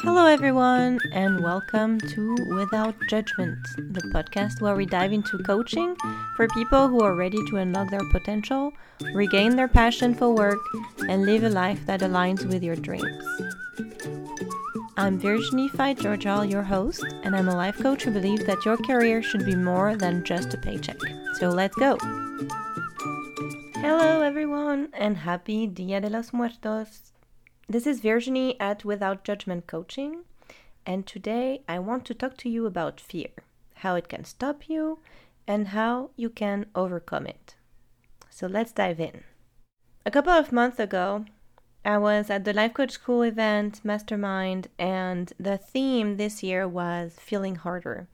Hello, everyone, and welcome to Without Judgment, the podcast where we dive into coaching for people who are ready to unlock their potential, regain their passion for work, and live a life that aligns with your dreams. I'm Virginie Fite-Georgel, your host, and I'm a life coach who believes that your career should be more than just a paycheck. So let's go! Hello, everyone, and happy Dia de los Muertos! This is Virginie at Without Judgment Coaching, and today I want to talk to you about fear, how it can stop you, and how you can overcome it. So let's dive in. A couple of months ago, I was at the Life Coach School event, Mastermind, and the theme this year was feeling harder.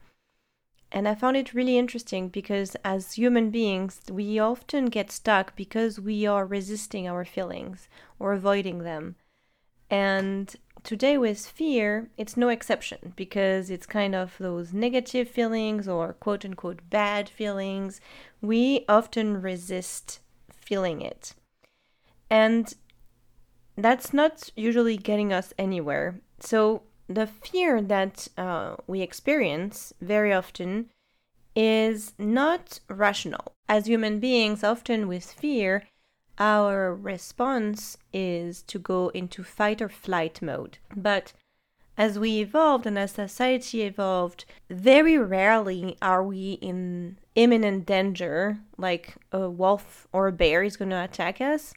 And I found it really interesting because as human beings, we often get stuck because we are resisting our feelings or avoiding them. And today with fear, it's no exception because it's kind of those negative feelings or quote unquote bad feelings. We often resist feeling it. And that's not usually getting us anywhere. So, the fear that uh, we experience very often is not rational. As human beings, often with fear, our response is to go into fight or flight mode. But as we evolved and as society evolved, very rarely are we in imminent danger, like a wolf or a bear is going to attack us.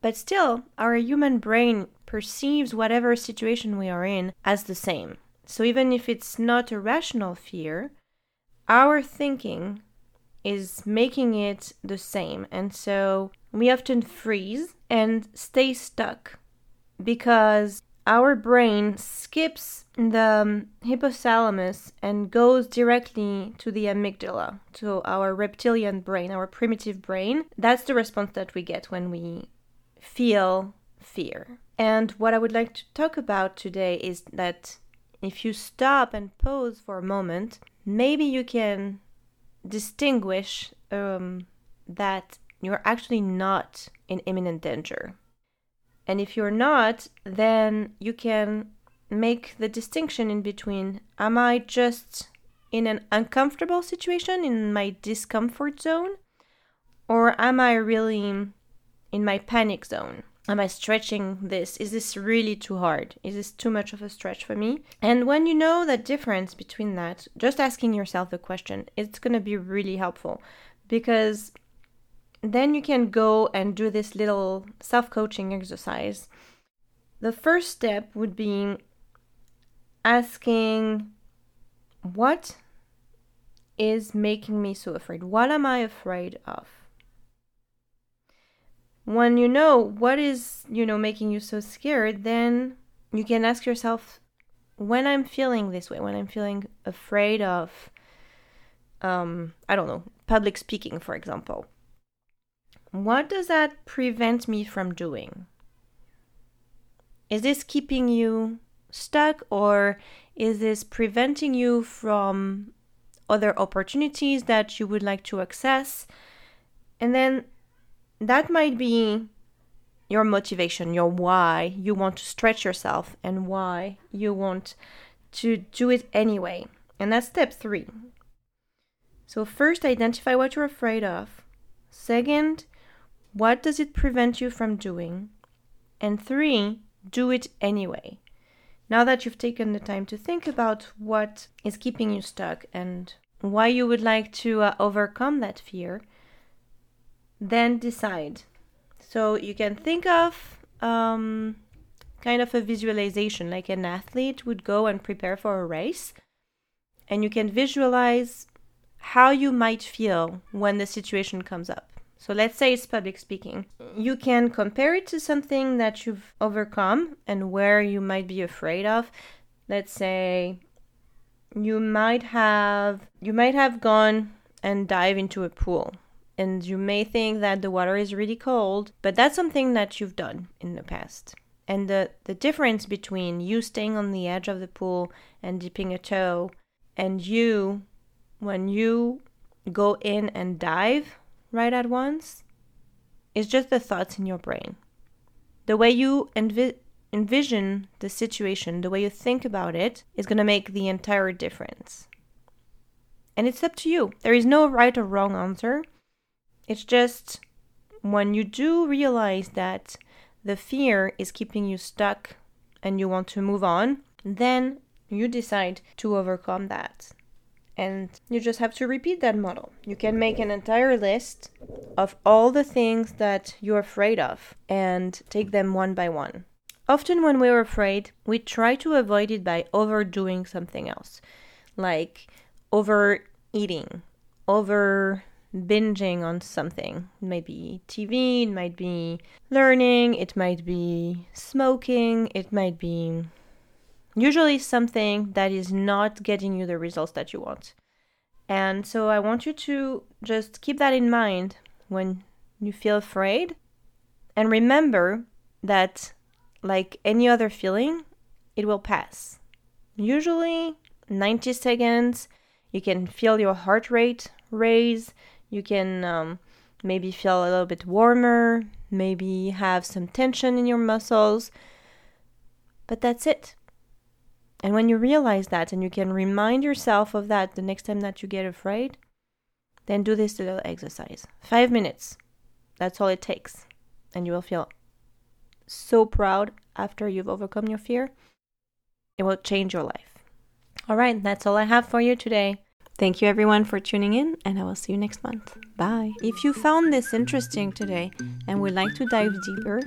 But still, our human brain perceives whatever situation we are in as the same. So even if it's not a rational fear, our thinking is making it the same. And so we often freeze and stay stuck because our brain skips the um, hypothalamus and goes directly to the amygdala, to our reptilian brain, our primitive brain. That's the response that we get when we feel fear. And what I would like to talk about today is that if you stop and pause for a moment, maybe you can distinguish um, that you're actually not in imminent danger. And if you're not, then you can make the distinction in between am I just in an uncomfortable situation, in my discomfort zone, or am I really in my panic zone? Am I stretching this? Is this really too hard? Is this too much of a stretch for me? And when you know the difference between that, just asking yourself the question, it's going to be really helpful because then you can go and do this little self coaching exercise. The first step would be asking, What is making me so afraid? What am I afraid of? When you know what is, you know, making you so scared, then you can ask yourself, when I'm feeling this way, when I'm feeling afraid of, um, I don't know, public speaking, for example, what does that prevent me from doing? Is this keeping you stuck or is this preventing you from other opportunities that you would like to access? And then that might be your motivation, your why you want to stretch yourself and why you want to do it anyway. And that's step three. So, first, identify what you're afraid of. Second, what does it prevent you from doing? And three, do it anyway. Now that you've taken the time to think about what is keeping you stuck and why you would like to uh, overcome that fear, then decide. So you can think of um, kind of a visualization, like an athlete would go and prepare for a race, and you can visualize how you might feel when the situation comes up. So let's say it's public speaking. You can compare it to something that you've overcome and where you might be afraid of. Let's say you might have you might have gone and dive into a pool and you may think that the water is really cold, but that's something that you've done in the past. And the, the difference between you staying on the edge of the pool and dipping a toe and you, when you go in and dive, right at once, is just the thoughts in your brain. The way you envi- envision the situation, the way you think about it, is going to make the entire difference. And it's up to you. There is no right or wrong answer. It's just when you do realize that the fear is keeping you stuck and you want to move on, then you decide to overcome that. And you just have to repeat that model. You can make an entire list of all the things that you're afraid of and take them one by one. Often, when we're afraid, we try to avoid it by overdoing something else, like overeating, over binging on something. It might be TV, it might be learning, it might be smoking, it might be usually something that is not getting you the results that you want. And so I want you to just keep that in mind when you feel afraid and remember that, like any other feeling, it will pass. Usually, 90 seconds, you can feel your heart rate raise, you can um, maybe feel a little bit warmer, maybe have some tension in your muscles, but that's it. And when you realize that and you can remind yourself of that the next time that you get afraid, then do this little exercise. Five minutes. That's all it takes. And you will feel so proud after you've overcome your fear. It will change your life. All right, that's all I have for you today. Thank you everyone for tuning in, and I will see you next month. Bye. If you found this interesting today and would like to dive deeper,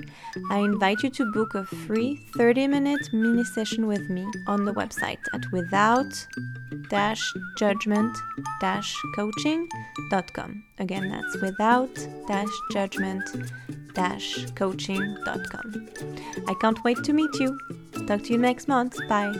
I invite you to book a free 30 minute mini session with me on the website at without judgment coaching.com. Again, that's without judgment coaching.com. I can't wait to meet you. Talk to you next month. Bye.